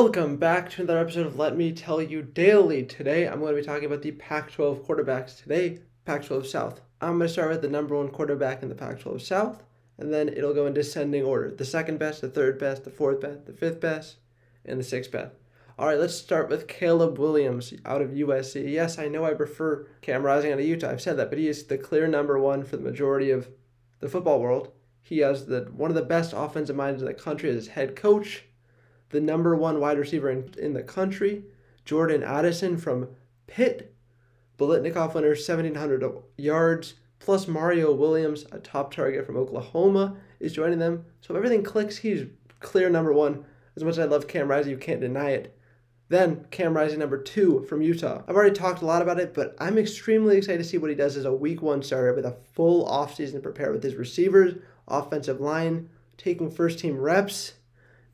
Welcome back to another episode of Let Me Tell You Daily. Today I'm going to be talking about the Pac 12 quarterbacks. Today, Pac 12 South. I'm going to start with the number one quarterback in the Pac 12 South, and then it'll go in descending order the second best, the third best, the fourth best, the fifth best, and the sixth best. All right, let's start with Caleb Williams out of USC. Yes, I know I prefer Cam Rising out of Utah. I've said that, but he is the clear number one for the majority of the football world. He has the one of the best offensive minds in the country as his head coach the number one wide receiver in, in the country, Jordan Addison from Pitt. Biletnikoff winner, 1,700 yards, plus Mario Williams, a top target from Oklahoma, is joining them. So if everything clicks, he's clear number one. As much as I love Cam Rising, you can't deny it. Then Cam Rising number two from Utah. I've already talked a lot about it, but I'm extremely excited to see what he does as a week one starter with a full offseason to prepare with his receivers, offensive line, taking first team reps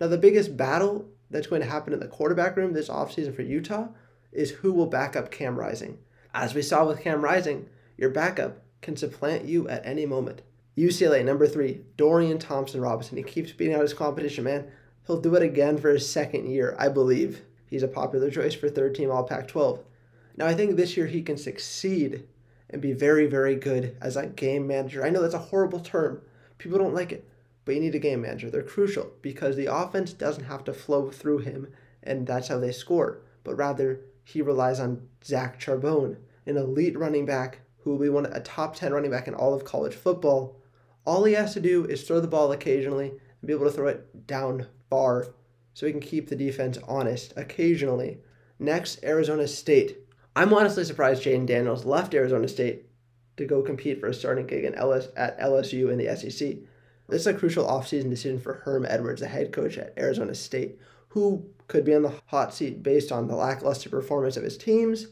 now, the biggest battle that's going to happen in the quarterback room this offseason for Utah is who will back up Cam Rising. As we saw with Cam Rising, your backup can supplant you at any moment. UCLA, number three, Dorian Thompson Robinson. He keeps beating out his competition, man. He'll do it again for his second year, I believe. He's a popular choice for third team All Pac 12. Now, I think this year he can succeed and be very, very good as a game manager. I know that's a horrible term, people don't like it but you need a game manager. They're crucial because the offense doesn't have to flow through him, and that's how they score. But rather, he relies on Zach Charbonnet, an elite running back who will be one a top 10 running back in all of college football. All he has to do is throw the ball occasionally and be able to throw it down far so he can keep the defense honest occasionally. Next, Arizona State. I'm honestly surprised Jayden Daniels left Arizona State to go compete for a starting gig in LS, at LSU in the SEC. This is a crucial offseason decision for Herm Edwards, the head coach at Arizona State, who could be on the hot seat based on the lackluster performance of his teams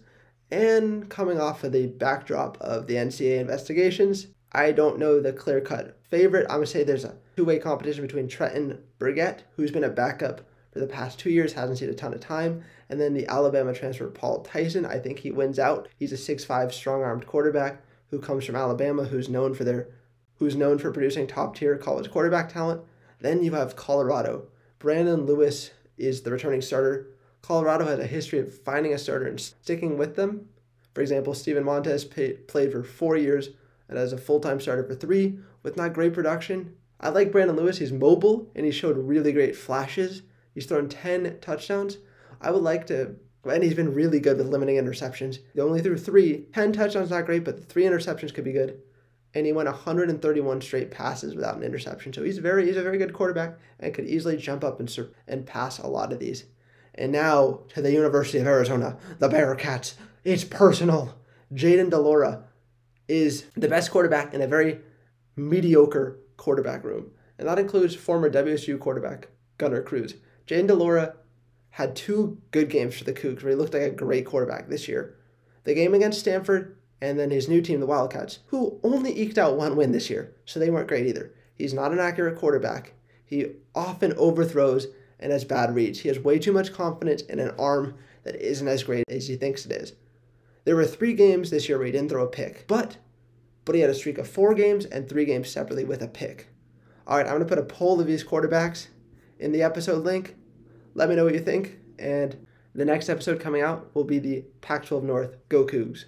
and coming off of the backdrop of the NCAA investigations. I don't know the clear cut favorite. I'm going to say there's a two way competition between Trenton Bourguet, who's been a backup for the past two years, hasn't seen a ton of time, and then the Alabama transfer Paul Tyson. I think he wins out. He's a 6'5 strong armed quarterback who comes from Alabama, who's known for their who's known for producing top tier college quarterback talent. Then you have Colorado. Brendon Lewis is the returning starter. Colorado has a history of finding a starter and sticking with them. For example, Steven Montez pay, played for four years and as a full time starter for three with not great production. I like Brendon Lewis. He's mobile and he showed really great flashes. He's thrown 10 touchdowns. I would like to, and he's been really good with limiting interceptions. He only threw three. 10 touchdowns, not great, but three interceptions could be good and he went 131 straight passes without an interception. So he's very he's a very good quarterback and could easily jump up and and pass a lot of these. And now to the University of Arizona, the Bearcats. It's personal. Jayden de Laura is the best quarterback in a very mediocre quarterback room, and that includes former WSU quarterback Gunner Cruz. Jayden de Laura had two good games for the Cougs where he looked like a great quarterback this year. The game against Stanford, and then his new team, the Wildcats, who only eked out one win this year, so they weren't great either. He's not an accurate quarterback. He often overthrows and has bad reads. He has way too much confidence in an arm that isn't as great as he thinks it is. There were three games this year where he didn't throw a pick, but but he had a streak of four games and three games separately with a pick. All right, I'm to put a poll of these quarterbacks in the episode link. Let me know what you think, and the next episode coming out will be the Pac 12 North Go Cougs.